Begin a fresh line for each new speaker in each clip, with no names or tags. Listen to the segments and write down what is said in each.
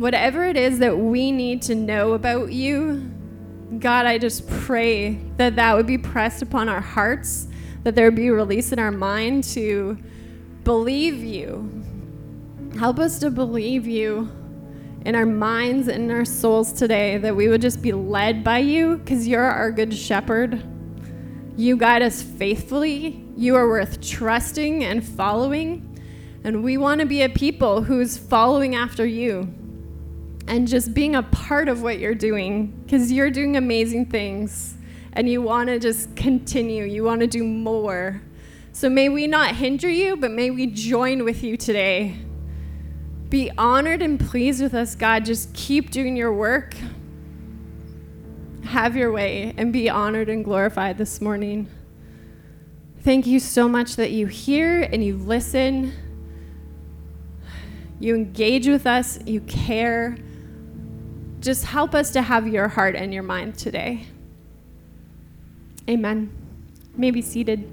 Whatever it is that we need to know about you, God, I just pray that that would be pressed upon our hearts, that there would be release in our mind to believe you. Help us to believe you in our minds and in our souls today, that we would just be led by you because you're our good shepherd. You guide us faithfully. You are worth trusting and following. And we want to be a people who's following after you and just being a part of what you're doing because you're doing amazing things and you want to just continue. You want to do more. So may we not hinder you, but may we join with you today. Be honored and pleased with us, God. Just keep doing your work. Have your way and be honored and glorified this morning. Thank you so much that you hear and you listen. You engage with us, you care. Just help us to have your heart and your mind today. Amen. You may be seated.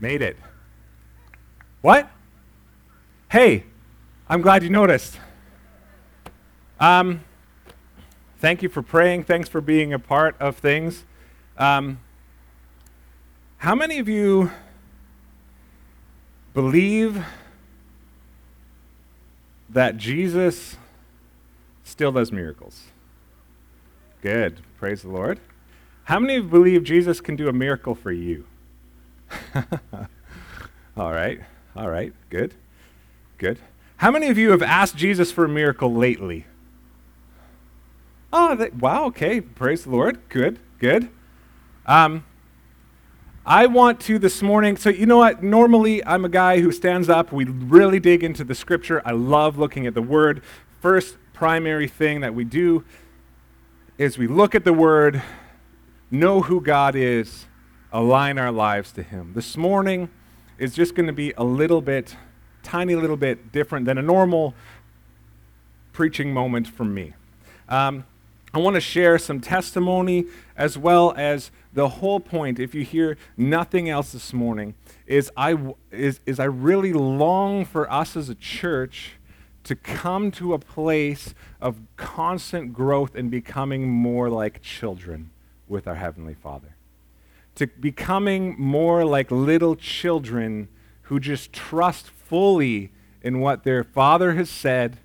Made it. What? Hey, I'm glad you noticed. Um, thank you for praying. Thanks for being a part of things. Um, how many of you believe that Jesus still does miracles? Good. Praise the Lord. How many believe Jesus can do a miracle for you? all right. All right. Good. Good. How many of you have asked Jesus for a miracle lately? Oh, wow. Okay. Praise the Lord. Good. Good. Um, I want to this morning. So, you know what? Normally, I'm a guy who stands up. We really dig into the scripture. I love looking at the word. First primary thing that we do is we look at the word, know who God is, align our lives to Him. This morning is just going to be a little bit, tiny little bit different than a normal preaching moment from me. Um, I want to share some testimony as well as the whole point, if you hear nothing else this morning, is I, is, is I really long for us as a church to come to a place of constant growth and becoming more like children with our Heavenly Father to becoming more like little children who just trust fully in what their father has said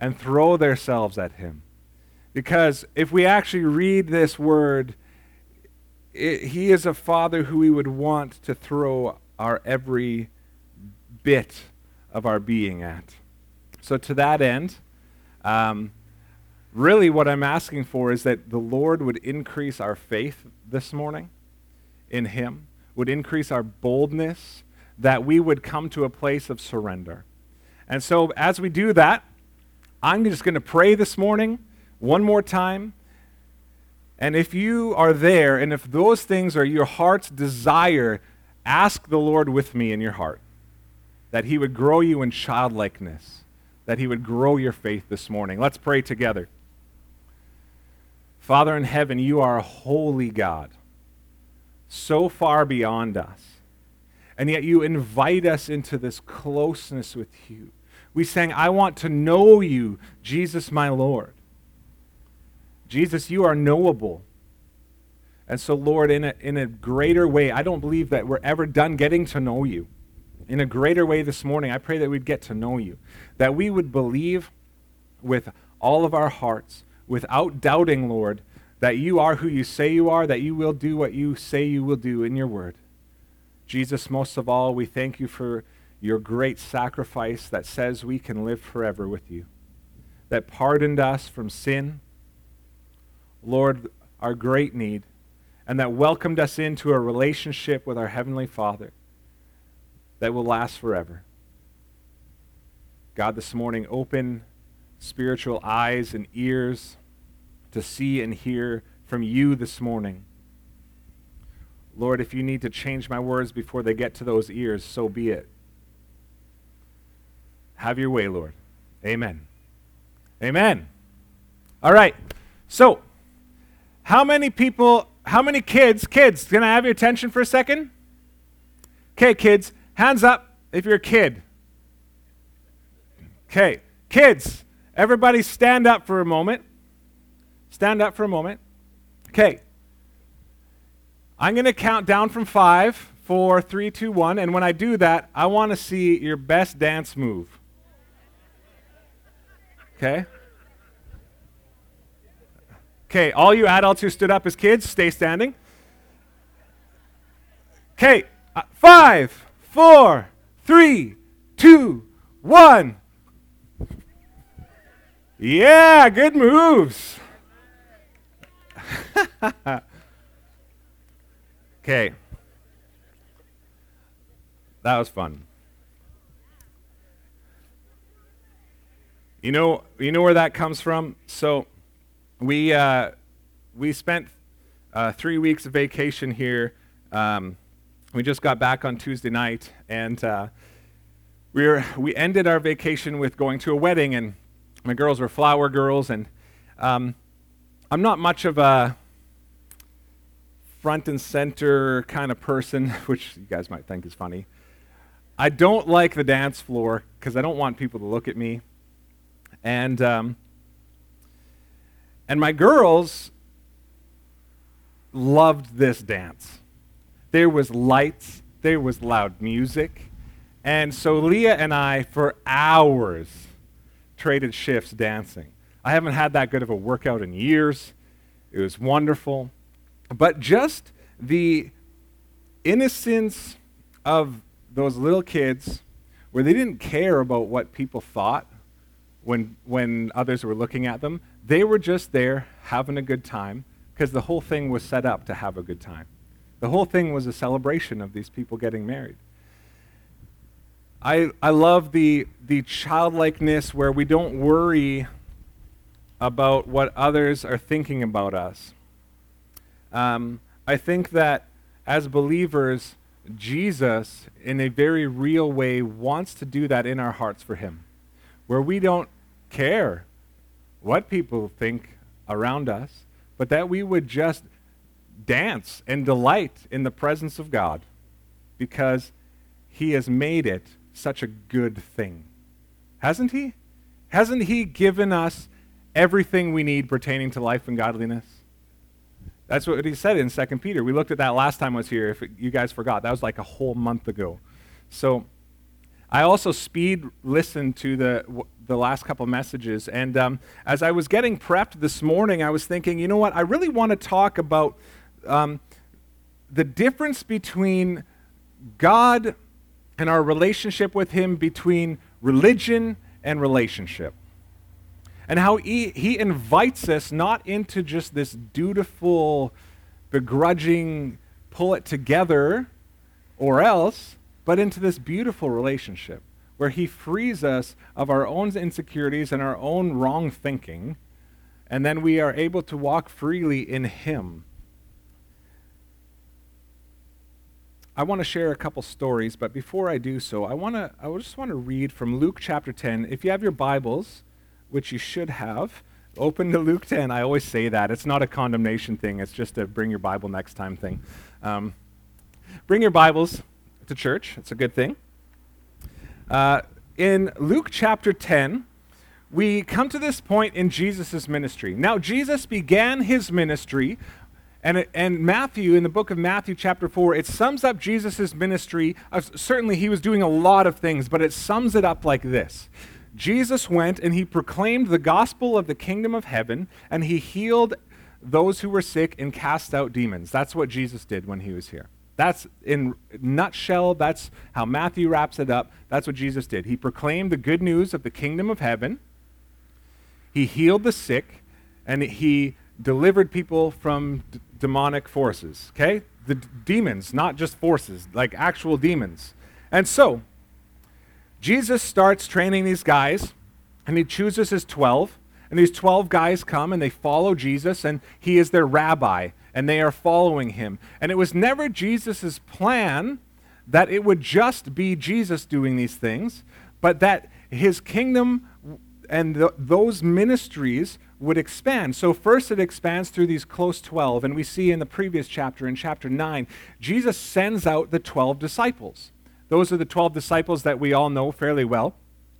and throw themselves at him. Because if we actually read this word, it, he is a father who we would want to throw our every bit of our being at. So, to that end, um, really what I'm asking for is that the Lord would increase our faith this morning in Him, would increase our boldness, that we would come to a place of surrender. And so, as we do that, I'm just going to pray this morning one more time. And if you are there, and if those things are your heart's desire, ask the Lord with me in your heart that He would grow you in childlikeness, that He would grow your faith this morning. Let's pray together. Father in heaven, you are a holy God so far beyond us. And yet you invite us into this closeness with you. We sang, I want to know you, Jesus my Lord. Jesus, you are knowable. And so, Lord, in a, in a greater way, I don't believe that we're ever done getting to know you. In a greater way this morning, I pray that we'd get to know you, that we would believe with all of our hearts, without doubting, Lord, that you are who you say you are, that you will do what you say you will do in your word. Jesus, most of all, we thank you for your great sacrifice that says we can live forever with you, that pardoned us from sin, Lord, our great need, and that welcomed us into a relationship with our Heavenly Father that will last forever. God, this morning, open spiritual eyes and ears to see and hear from you this morning. Lord, if you need to change my words before they get to those ears, so be it. Have your way, Lord. Amen. Amen. All right. So, how many people, how many kids, kids, can I have your attention for a second? Okay, kids, hands up if you're a kid. Okay, kids, everybody stand up for a moment. Stand up for a moment. Okay. I'm going to count down from five, four, three, two, one. And when I do that, I want to see your best dance move. Okay? Okay, all you adults who stood up as kids, stay standing. Okay, uh, five, four, three, two, one. Yeah, good moves. okay. That was fun. You know, you know where that comes from? So, we uh, we spent uh, three weeks of vacation here. Um, we just got back on Tuesday night, and uh, we were we ended our vacation with going to a wedding, and my girls were flower girls, and um, I'm not much of a front and center kind of person, which you guys might think is funny. I don't like the dance floor because I don't want people to look at me. And, um, and my girls loved this dance. There was lights, there was loud music. And so Leah and I, for hours, traded shifts dancing. I haven't had that good of a workout in years. It was wonderful. But just the innocence of those little kids, where they didn't care about what people thought when, when others were looking at them, they were just there having a good time because the whole thing was set up to have a good time. The whole thing was a celebration of these people getting married. I, I love the, the childlikeness where we don't worry about what others are thinking about us. Um, I think that as believers, Jesus, in a very real way, wants to do that in our hearts for Him, where we don't care what people think around us, but that we would just dance and delight in the presence of God because He has made it such a good thing. Hasn't He? Hasn't He given us everything we need pertaining to life and godliness. That's what he said in 2 Peter. We looked at that last time I was here, if you guys forgot. That was like a whole month ago. So I also speed listened to the, the last couple messages. And um, as I was getting prepped this morning, I was thinking, you know what? I really want to talk about um, the difference between God and our relationship with Him, between religion and relationship and how he, he invites us not into just this dutiful, begrudging, pull it together or else, but into this beautiful relationship where he frees us of our own insecurities and our own wrong thinking, and then we are able to walk freely in him. I want to share a couple stories, but before I do so, I want to I just want to read from Luke chapter 10. If you have your Bibles, which you should have. Open to Luke 10. I always say that. It's not a condemnation thing, it's just a bring your Bible next time thing. Um, bring your Bibles to church. It's a good thing. Uh, in Luke chapter 10, we come to this point in Jesus' ministry. Now, Jesus began his ministry, and, and Matthew, in the book of Matthew, chapter 4, it sums up Jesus' ministry. Uh, certainly, he was doing a lot of things, but it sums it up like this Jesus went and he proclaimed the gospel of the kingdom of heaven, and he healed those who were sick and cast out demons. That's what Jesus did when he was here. That's in nutshell, that's how Matthew wraps it up. That's what Jesus did. He proclaimed the good news of the kingdom of heaven. He healed the sick and he delivered people from d- demonic forces, okay? The d- demons, not just forces, like actual demons. And so, Jesus starts training these guys, and he chooses his 12. And these 12 guys come and they follow Jesus, and he is their rabbi, and they are following him. And it was never Jesus' plan that it would just be Jesus doing these things, but that his kingdom and th- those ministries would expand. So, first it expands through these close 12, and we see in the previous chapter, in chapter 9, Jesus sends out the 12 disciples. Those are the 12 disciples that we all know fairly well.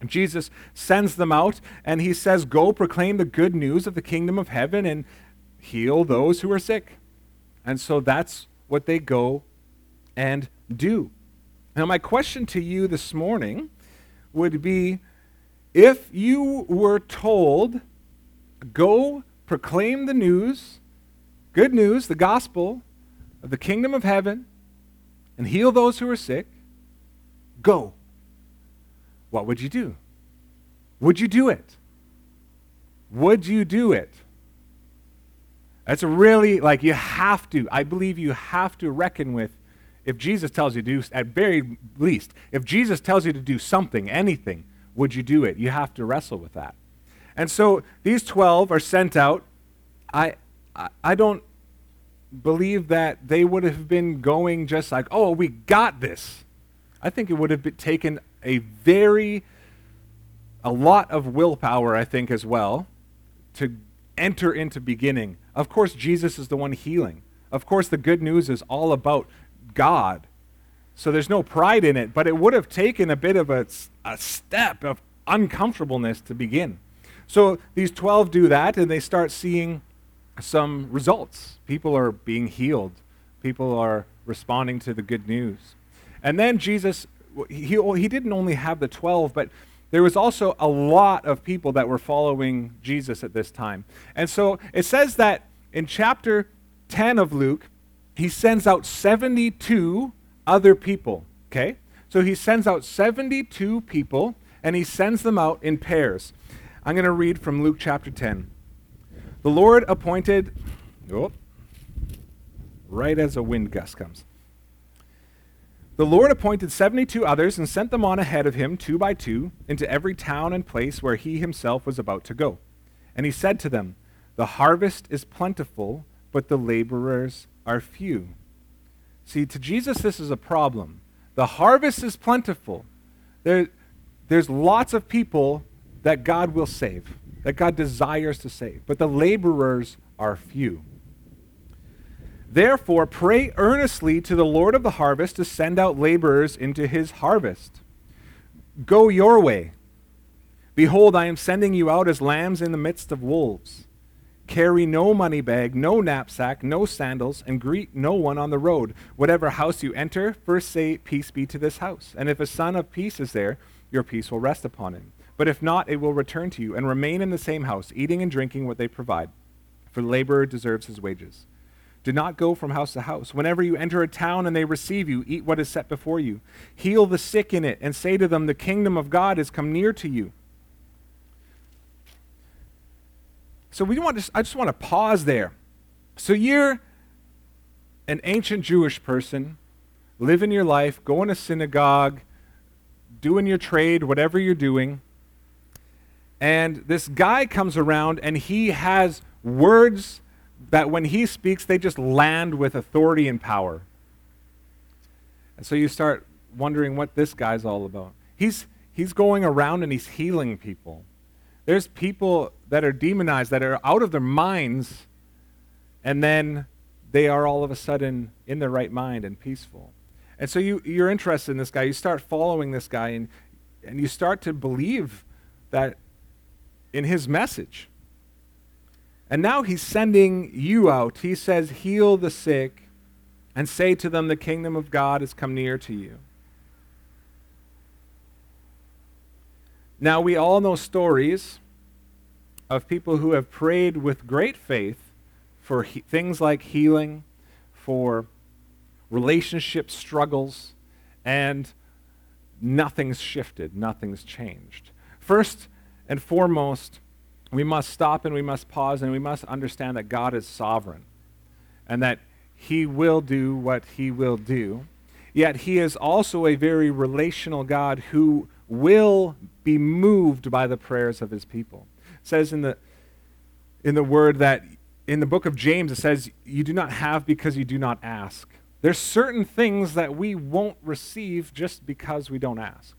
Jesus sends them out, and he says, Go proclaim the good news of the kingdom of heaven and heal those who are sick. And so that's what they go and do. Now, my question to you this morning would be if you were told, go proclaim the news, good news, the gospel of the kingdom of heaven, and heal those who are sick, go. What would you do? Would you do it? Would you do it? That's really, like, you have to, I believe you have to reckon with if Jesus tells you to do, at very least, if Jesus tells you to do something, anything, would you do it? You have to wrestle with that. And so these 12 are sent out. I, I don't believe that they would have been going just like, oh, we got this. I think it would have been taken a very, a lot of willpower, I think, as well, to enter into beginning. Of course, Jesus is the one healing. Of course, the good news is all about God. So there's no pride in it, but it would have taken a bit of a, a step of uncomfortableness to begin. So these 12 do that, and they start seeing some results. People are being healed, people are responding to the good news. And then Jesus, he, he didn't only have the 12, but there was also a lot of people that were following Jesus at this time. And so it says that in chapter 10 of Luke, he sends out 72 other people, okay? So he sends out 72 people and he sends them out in pairs. I'm going to read from Luke chapter 10. The Lord appointed, oh, right as a wind gust comes. The Lord appointed 72 others and sent them on ahead of him, two by two, into every town and place where he himself was about to go. And he said to them, The harvest is plentiful, but the laborers are few. See, to Jesus, this is a problem. The harvest is plentiful. There, there's lots of people that God will save, that God desires to save, but the laborers are few. Therefore, pray earnestly to the Lord of the harvest to send out laborers into his harvest. Go your way. Behold, I am sending you out as lambs in the midst of wolves. Carry no money bag, no knapsack, no sandals, and greet no one on the road. Whatever house you enter, first say, Peace be to this house. And if a son of peace is there, your peace will rest upon him. But if not, it will return to you, and remain in the same house, eating and drinking what they provide. For the laborer deserves his wages. Do not go from house to house. Whenever you enter a town and they receive you, eat what is set before you. Heal the sick in it, and say to them, The kingdom of God has come near to you. So we want to, I just want to pause there. So you're an ancient Jewish person, living your life, going to synagogue, doing your trade, whatever you're doing. And this guy comes around and he has words that when he speaks, they just land with authority and power. And so you start wondering what this guy's all about. He's, he's going around and he's healing people. There's people that are demonized, that are out of their minds, and then they are all of a sudden in their right mind and peaceful. And so you, you're interested in this guy. You start following this guy, and, and you start to believe that in his message. And now he's sending you out. He says, Heal the sick and say to them, The kingdom of God has come near to you. Now, we all know stories of people who have prayed with great faith for he- things like healing, for relationship struggles, and nothing's shifted, nothing's changed. First and foremost, we must stop and we must pause and we must understand that God is sovereign and that He will do what He will do. Yet He is also a very relational God who will be moved by the prayers of his people. It says in the in the word that in the book of James it says you do not have because you do not ask. There's certain things that we won't receive just because we don't ask.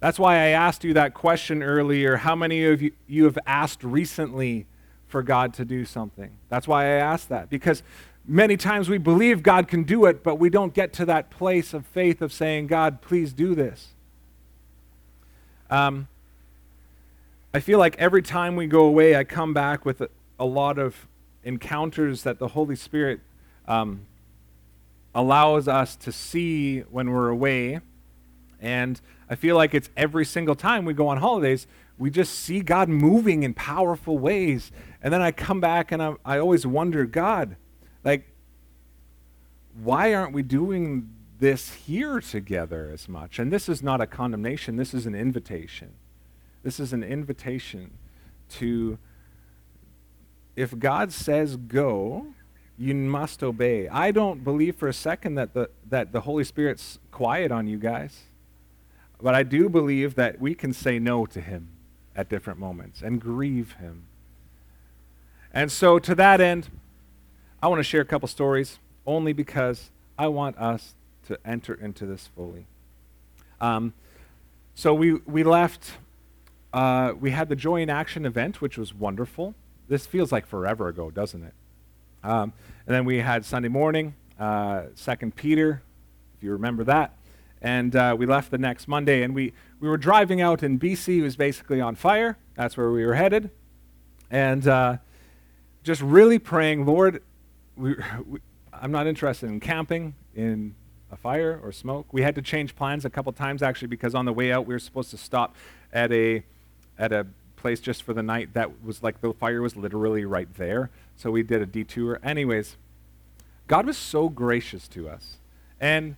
That's why I asked you that question earlier. How many of you, you have asked recently for God to do something. That's why I asked that, because many times we believe God can do it, but we don't get to that place of faith of saying, God, please do this. Um, I feel like every time we go away, I come back with a, a lot of encounters that the Holy Spirit um, allows us to see when we're away. And I feel like it's every single time we go on holidays, we just see God moving in powerful ways. And then I come back and I, I always wonder, God, like, why aren't we doing this here together as much? And this is not a condemnation, this is an invitation. This is an invitation to, if God says go, you must obey. I don't believe for a second that the, that the Holy Spirit's quiet on you guys. But I do believe that we can say no to him at different moments and grieve him. And so, to that end, I want to share a couple stories only because I want us to enter into this fully. Um, so, we, we left, uh, we had the Joy in Action event, which was wonderful. This feels like forever ago, doesn't it? Um, and then we had Sunday morning, uh, Second Peter, if you remember that. And uh, we left the next Monday, and we, we were driving out and BC. Was basically on fire. That's where we were headed. And uh, just really praying, Lord, we, we, I'm not interested in camping in a fire or smoke. We had to change plans a couple times, actually, because on the way out, we were supposed to stop at a, at a place just for the night that was like the fire was literally right there. So we did a detour. Anyways, God was so gracious to us. And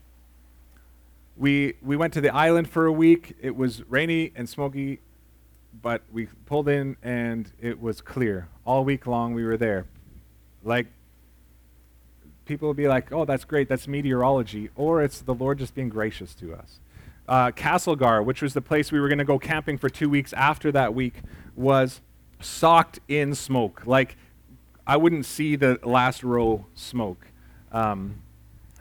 we, we went to the island for a week. It was rainy and smoky, but we pulled in and it was clear. All week long we were there. Like, people would be like, oh, that's great, that's meteorology. Or it's the Lord just being gracious to us. Uh, Castlegar, which was the place we were going to go camping for two weeks after that week, was socked in smoke. Like, I wouldn't see the last row smoke. Um,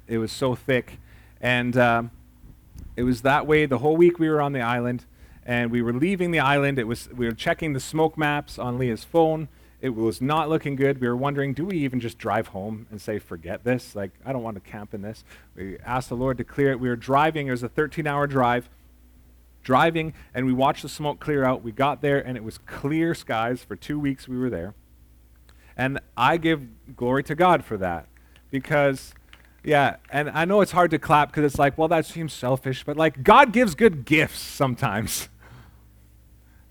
it was so thick. And. Uh, it was that way the whole week we were on the island, and we were leaving the island. It was we were checking the smoke maps on Leah's phone. It was not looking good. We were wondering, do we even just drive home and say, forget this? Like, I don't want to camp in this. We asked the Lord to clear it. We were driving. It was a 13-hour drive. Driving, and we watched the smoke clear out. We got there, and it was clear skies. For two weeks, we were there. And I give glory to God for that because yeah, and I know it's hard to clap because it's like, well, that seems selfish, but like God gives good gifts sometimes.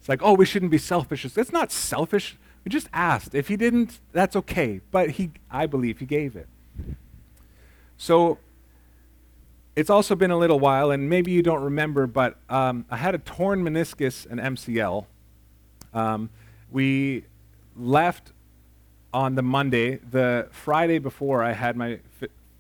It's like, oh, we shouldn't be selfish. It's not selfish. We just asked. If he didn't, that's okay. But he, I believe, he gave it. So it's also been a little while, and maybe you don't remember, but um, I had a torn meniscus and MCL. Um, we left on the Monday. The Friday before, I had my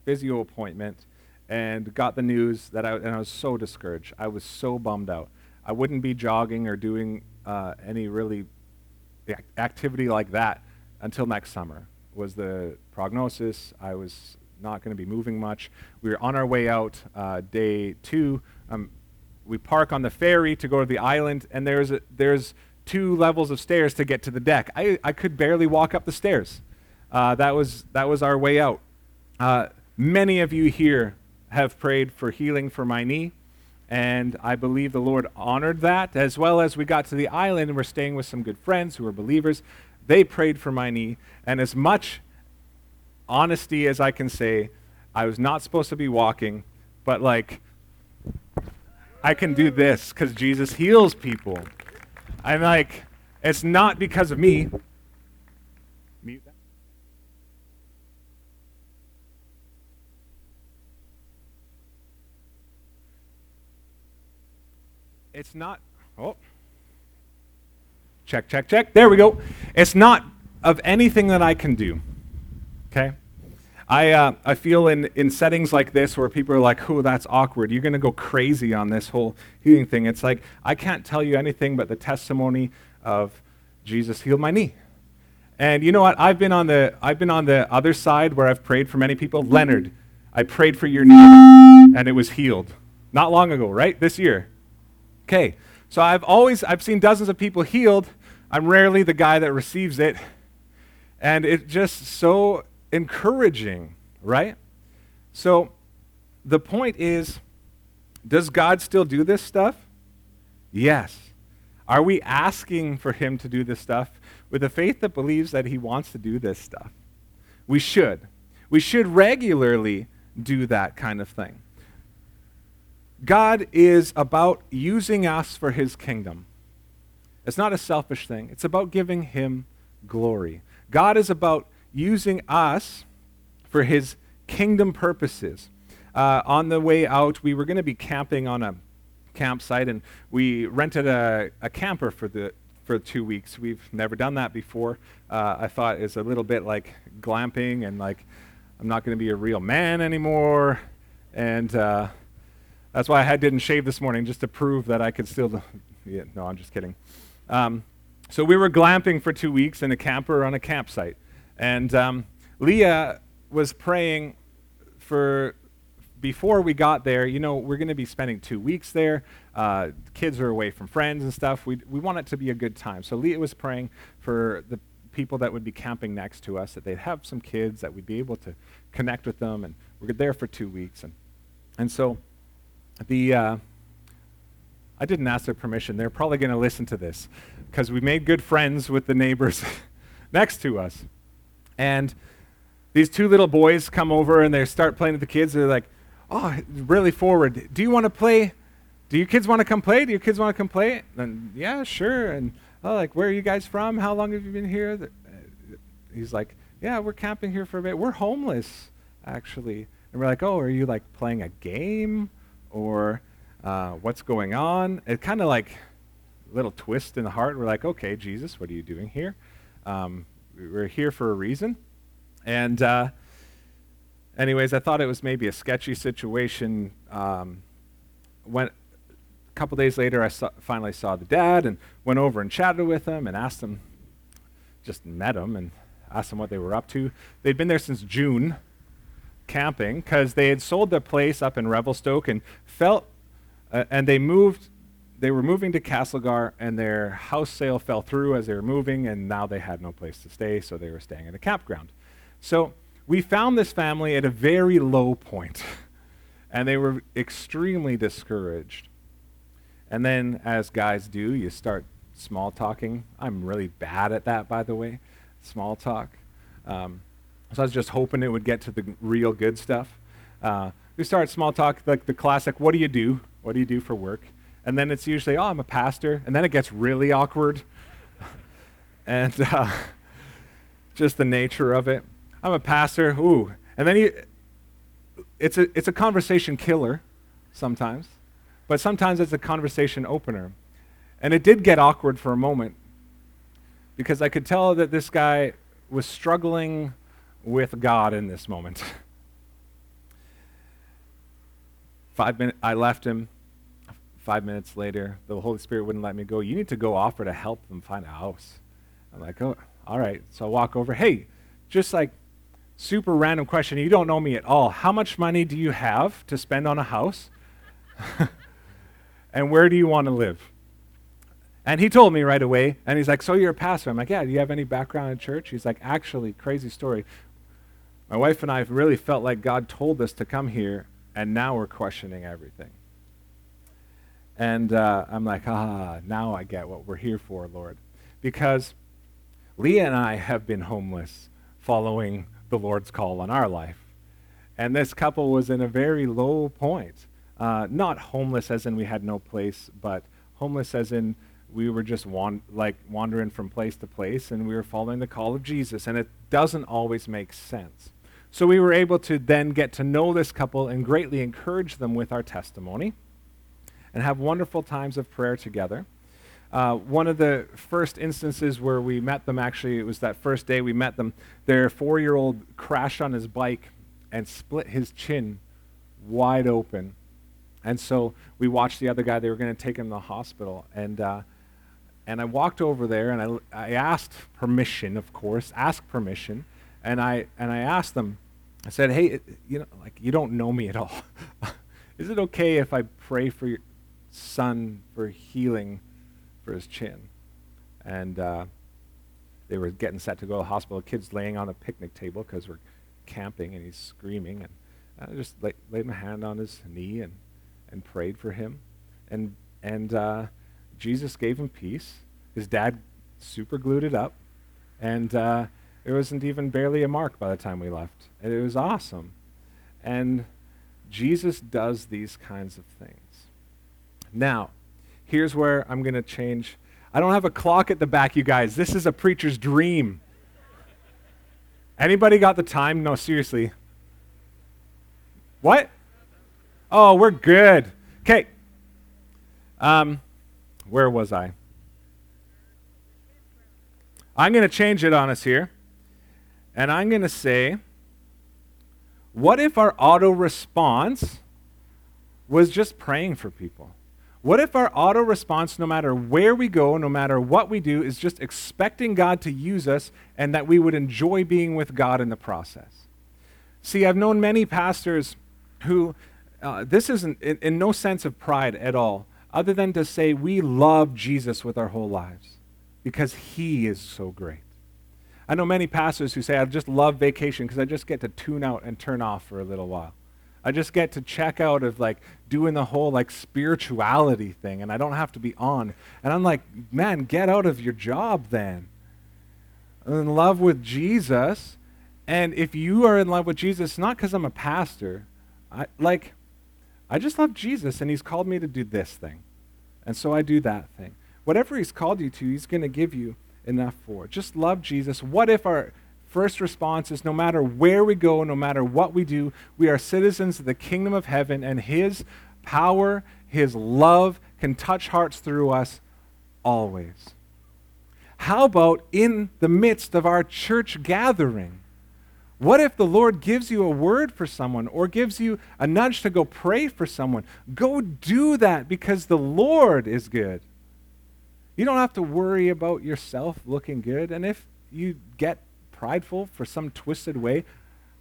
physio appointment and got the news that I, and I was so discouraged. I was so bummed out. I wouldn't be jogging or doing uh, any really activity like that until next summer was the prognosis. I was not going to be moving much. We were on our way out uh, day two. Um, we park on the ferry to go to the island, and there's, a, there's two levels of stairs to get to the deck. I, I could barely walk up the stairs. Uh, that, was, that was our way out. Uh, Many of you here have prayed for healing for my knee, and I believe the Lord honored that, as well as we got to the island and we're staying with some good friends who are believers. They prayed for my knee, and as much honesty as I can say, I was not supposed to be walking, but like, I can do this because Jesus heals people. I'm like, it's not because of me. It's not, oh, check, check, check. There we go. It's not of anything that I can do. Okay? I, uh, I feel in, in settings like this where people are like, oh, that's awkward. You're going to go crazy on this whole healing thing. It's like, I can't tell you anything but the testimony of Jesus healed my knee. And you know what? I've been on the, I've been on the other side where I've prayed for many people. Leonard, I prayed for your knee, and it was healed. Not long ago, right? This year. Okay, so I've always I've seen dozens of people healed. I'm rarely the guy that receives it. And it's just so encouraging, right? So the point is does God still do this stuff? Yes. Are we asking for Him to do this stuff with a faith that believes that He wants to do this stuff? We should. We should regularly do that kind of thing. God is about using us for His kingdom. It's not a selfish thing, it's about giving Him glory. God is about using us for His kingdom purposes. Uh, on the way out, we were going to be camping on a campsite, and we rented a, a camper for the for two weeks. We've never done that before. Uh, I thought it's a little bit like glamping, and like I'm not going to be a real man anymore, and uh, that's why I had, didn't shave this morning just to prove that I could still. Yeah, no, I'm just kidding. Um, so we were glamping for two weeks in a camper on a campsite, and um, Leah was praying for before we got there, you know, we're going to be spending two weeks there. Uh, kids are away from friends and stuff. We, we want it to be a good time. So Leah was praying for the people that would be camping next to us, that they'd have some kids, that we'd be able to connect with them. And we're there for two weeks. And, and so the, uh, I didn't ask their permission. They're probably going to listen to this because we made good friends with the neighbors next to us. And these two little boys come over and they start playing with the kids. They're like, oh, really forward. Do you want to play? Do your kids want to come play? Do your kids want to come play? And yeah, sure. And oh, like, where are you guys from? How long have you been here? Uh, he's like, yeah, we're camping here for a bit. We're homeless, actually. And we're like, oh, are you like playing a game or uh, what's going on? It kind of like a little twist in the heart. We're like, okay, Jesus, what are you doing here? Um, we're here for a reason. And uh, anyways, I thought it was maybe a sketchy situation. Um, when a couple days later, I saw, finally saw the dad and went over and chatted with him and asked him, just met him and asked him what they were up to. They'd been there since June camping because they had sold their place up in Revelstoke and felt, uh, and they moved. They were moving to Castlegar, and their house sale fell through as they were moving, and now they had no place to stay, so they were staying at a campground. So we found this family at a very low point, and they were extremely discouraged. And then, as guys do, you start small talking. I'm really bad at that, by the way, small talk. Um, so I was just hoping it would get to the real good stuff. Uh, we start small talk, like the classic, what do you do? What do you do for work? And then it's usually, oh, I'm a pastor. And then it gets really awkward. and uh, just the nature of it. I'm a pastor. Ooh. And then he, it's a, it's a conversation killer sometimes, but sometimes it's a conversation opener. And it did get awkward for a moment because I could tell that this guy was struggling with God in this moment. Five minutes, I left him. Five minutes later, the Holy Spirit wouldn't let me go. You need to go offer to help them find a house. I'm like, oh, all right. So I walk over. Hey, just like super random question. You don't know me at all. How much money do you have to spend on a house? and where do you want to live? And he told me right away, and he's like, So you're a pastor? I'm like, Yeah, do you have any background in church? He's like, Actually, crazy story. My wife and I really felt like God told us to come here, and now we're questioning everything. And uh, I'm like, Ah, now I get what we're here for, Lord. Because Leah and I have been homeless following the Lord's call on our life. And this couple was in a very low point. Uh, not homeless as in we had no place, but homeless as in we were just wan- like wandering from place to place and we were following the call of Jesus. And it doesn't always make sense. So we were able to then get to know this couple and greatly encourage them with our testimony and have wonderful times of prayer together. Uh, one of the first instances where we met them, actually, it was that first day we met them. Their four year old crashed on his bike and split his chin wide open. And so we watched the other guy, they were going to take him to the hospital. And, uh, and I walked over there and I, I asked permission, of course, asked permission. And I, and I asked them, I said, hey, you know, like, you don't know me at all. Is it okay if I pray for your son for healing? for his chin. And uh, they were getting set to go to the hospital. Kid's laying on a picnic table because we're camping, and he's screaming. And I just lay, laid my hand on his knee and, and prayed for him. And, and uh, Jesus gave him peace. His dad super glued it up. And uh, there wasn't even barely a mark by the time we left. And it was awesome. And Jesus does these kinds of things. Now, here's where I'm going to change. I don't have a clock at the back, you guys. This is a preacher's dream. Anybody got the time? No, seriously. What? Oh, we're good. Okay. Um, where was I? I'm going to change it on us here. And I'm going to say, what if our auto response was just praying for people? What if our auto response, no matter where we go, no matter what we do, is just expecting God to use us and that we would enjoy being with God in the process? See, I've known many pastors who, uh, this isn't in, in no sense of pride at all, other than to say we love Jesus with our whole lives because he is so great. I know many pastors who say, I just love vacation because I just get to tune out and turn off for a little while. I just get to check out of like doing the whole like spirituality thing and I don't have to be on. And I'm like, man, get out of your job then. I'm in love with Jesus. And if you are in love with Jesus, not because I'm a pastor, I like I just love Jesus and he's called me to do this thing. And so I do that thing. Whatever he's called you to, he's going to give you enough for. Just love Jesus. What if our first response is no matter where we go, no matter what we do, we are citizens of the kingdom of heaven, and His power, His love can touch hearts through us always. How about in the midst of our church gathering? What if the Lord gives you a word for someone or gives you a nudge to go pray for someone? Go do that because the Lord is good. You don't have to worry about yourself looking good. And if you get prideful for some twisted way,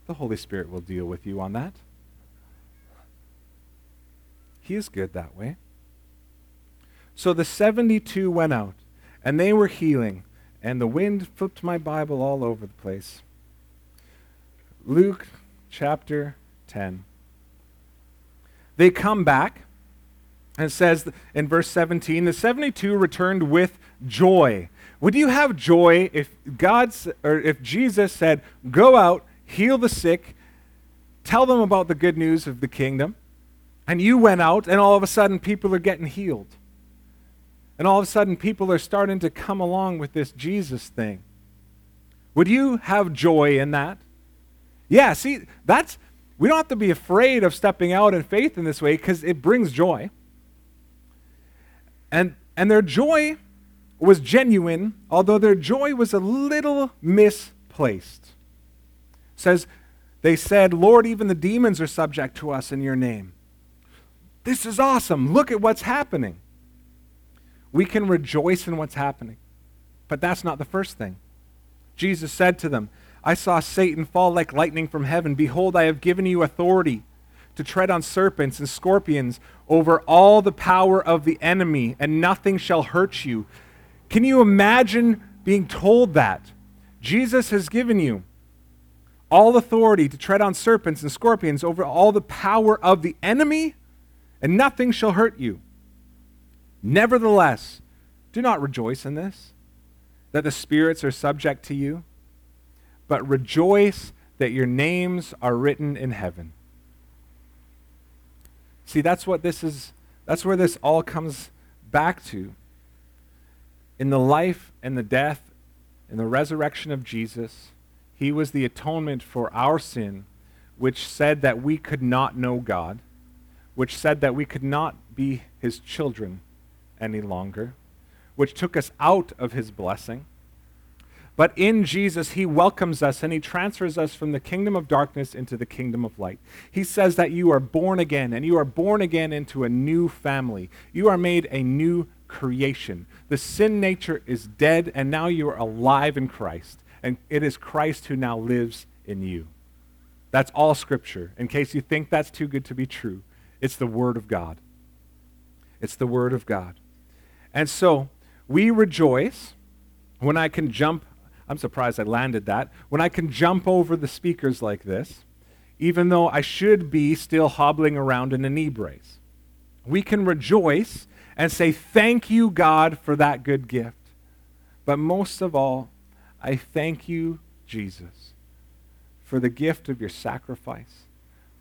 the Holy Spirit will deal with you on that. He is good that way. So the 72 went out, and they were healing, and the wind flipped my Bible all over the place. Luke chapter 10. They come back it says in verse 17, the 72 returned with joy. Would you have joy if God's or if Jesus said, "Go out, heal the sick, tell them about the good news of the kingdom," and you went out and all of a sudden people are getting healed. And all of a sudden people are starting to come along with this Jesus thing. Would you have joy in that? Yeah, see, that's we don't have to be afraid of stepping out in faith in this way because it brings joy. And, and their joy was genuine, although their joy was a little misplaced. It says, they said, Lord, even the demons are subject to us in your name. This is awesome. Look at what's happening. We can rejoice in what's happening. But that's not the first thing. Jesus said to them, I saw Satan fall like lightning from heaven. Behold, I have given you authority to tread on serpents and scorpions over all the power of the enemy, and nothing shall hurt you. Can you imagine being told that? Jesus has given you all authority to tread on serpents and scorpions over all the power of the enemy, and nothing shall hurt you. Nevertheless, do not rejoice in this, that the spirits are subject to you, but rejoice that your names are written in heaven. See, that's what this is, that's where this all comes back to. In the life and the death and the resurrection of Jesus, he was the atonement for our sin, which said that we could not know God, which said that we could not be his children any longer, which took us out of his blessing but in Jesus, he welcomes us and he transfers us from the kingdom of darkness into the kingdom of light. He says that you are born again and you are born again into a new family. You are made a new creation. The sin nature is dead and now you are alive in Christ. And it is Christ who now lives in you. That's all scripture. In case you think that's too good to be true, it's the Word of God. It's the Word of God. And so we rejoice when I can jump I'm surprised I landed that. When I can jump over the speakers like this, even though I should be still hobbling around in a knee brace. We can rejoice and say, Thank you, God, for that good gift. But most of all, I thank you, Jesus, for the gift of your sacrifice,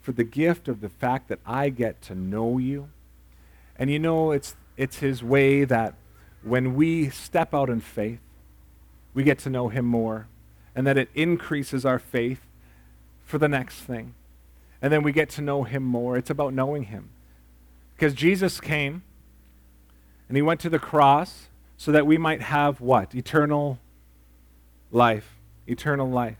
for the gift of the fact that I get to know you. And you know, it's, it's His way that when we step out in faith, we get to know Him more, and that it increases our faith for the next thing. And then we get to know Him more. It's about knowing Him. Because Jesus came and He went to the cross so that we might have what? Eternal life. Eternal life.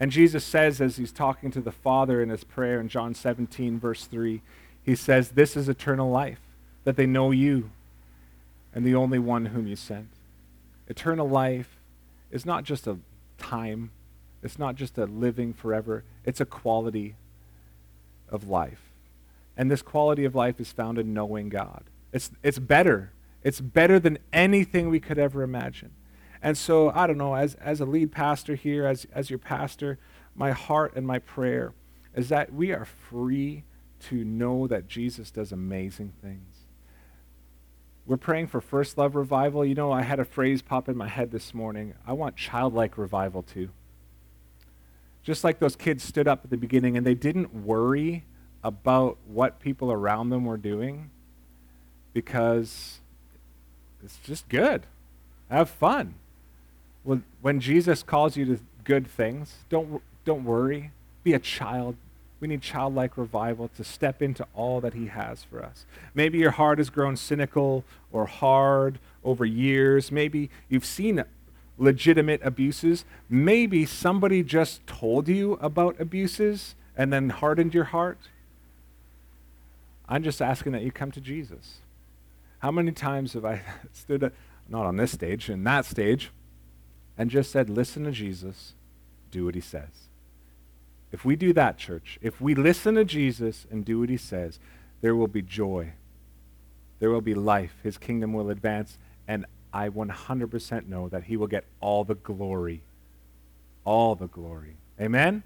And Jesus says, as He's talking to the Father in His prayer in John 17, verse 3, He says, This is eternal life, that they know you and the only one whom you sent. Eternal life is not just a time, it's not just a living forever, it's a quality of life. And this quality of life is found in knowing God. It's, it's better. It's better than anything we could ever imagine. And so, I don't know, as, as a lead pastor here, as, as your pastor, my heart and my prayer is that we are free to know that Jesus does amazing things. We're praying for first love revival. You know, I had a phrase pop in my head this morning. I want childlike revival too. Just like those kids stood up at the beginning and they didn't worry about what people around them were doing because it's just good. Have fun. When Jesus calls you to good things, don't, don't worry. Be a child. We need childlike revival to step into all that He has for us. Maybe your heart has grown cynical or hard over years. Maybe you've seen legitimate abuses. Maybe somebody just told you about abuses and then hardened your heart. I'm just asking that you come to Jesus. How many times have I stood, not on this stage, in that stage, and just said, Listen to Jesus, do what he says? If we do that, church, if we listen to Jesus and do what he says, there will be joy. There will be life. His kingdom will advance. And I 100% know that he will get all the glory. All the glory. Amen?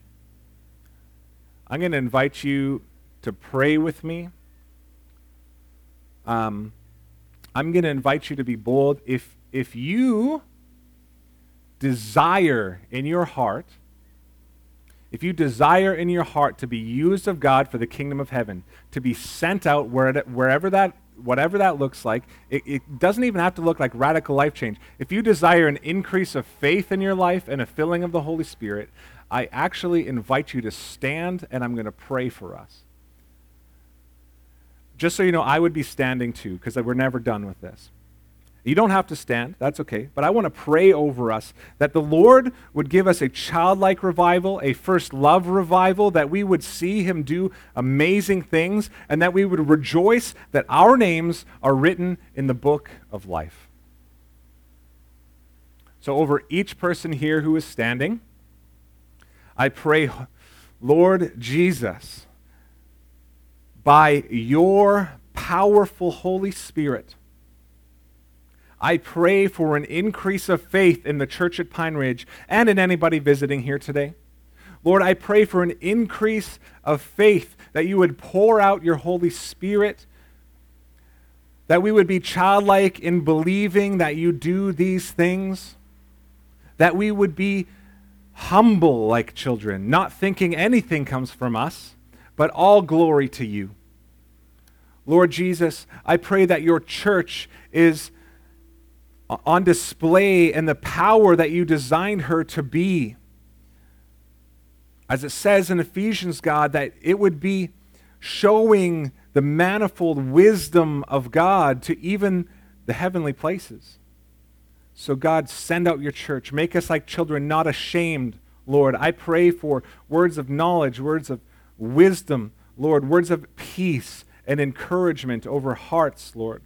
I'm going to invite you to pray with me. Um, I'm going to invite you to be bold. If, if you desire in your heart, if you desire in your heart to be used of God for the kingdom of heaven, to be sent out wherever that whatever that looks like, it, it, doesn't even have to look like radical life change. If you desire an increase of faith in your life and a filling of the Holy Spirit, I actually invite you to stand and I'm going to pray for us. Just so you know, I would be standing too because we're never done with this. You don't have to stand, that's okay. But I want to pray over us that the Lord would give us a childlike revival, a first love revival, that we would see Him do amazing things, and that we would rejoice that our names are written in the book of life. So, over each person here who is standing, I pray, Lord Jesus, by your powerful Holy Spirit, I pray for an increase of faith in the church at Pine Ridge and in anybody visiting here today. Lord, I pray for an increase of faith that you would pour out your Holy Spirit, that we would be childlike in believing that you do these things, that we would be humble like children, not thinking anything comes from us, but all glory to you. Lord Jesus, I pray that your church is on display and the power that you designed her to be. As it says in Ephesians, God, that it would be showing the manifold wisdom of God to even the heavenly places. So, God, send out your church. Make us like children, not ashamed, Lord. I pray for words of knowledge, words of wisdom, Lord, words of peace and encouragement over hearts, Lord.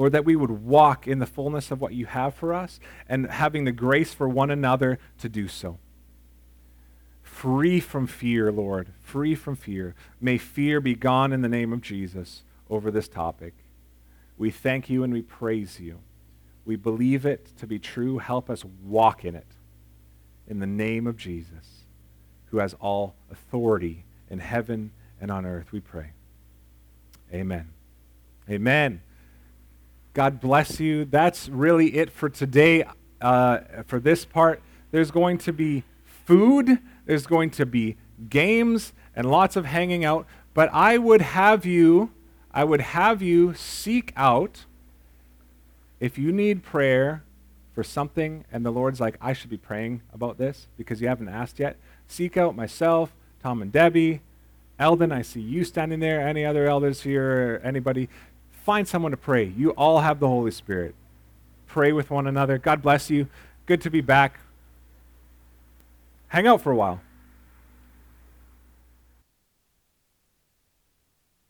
Lord, that we would walk in the fullness of what you have for us and having the grace for one another to do so. Free from fear, Lord, free from fear. May fear be gone in the name of Jesus over this topic. We thank you and we praise you. We believe it to be true. Help us walk in it. In the name of Jesus, who has all authority in heaven and on earth, we pray. Amen. Amen. God bless you. That's really it for today. Uh, for this part, there's going to be food, there's going to be games, and lots of hanging out. But I would have you, I would have you seek out if you need prayer for something and the Lord's like, I should be praying about this because you haven't asked yet, seek out myself, Tom and Debbie, Eldon, I see you standing there, any other elders here, anybody. Find someone to pray. You all have the Holy Spirit. Pray with one another. God bless you. Good to be back. Hang out for a while.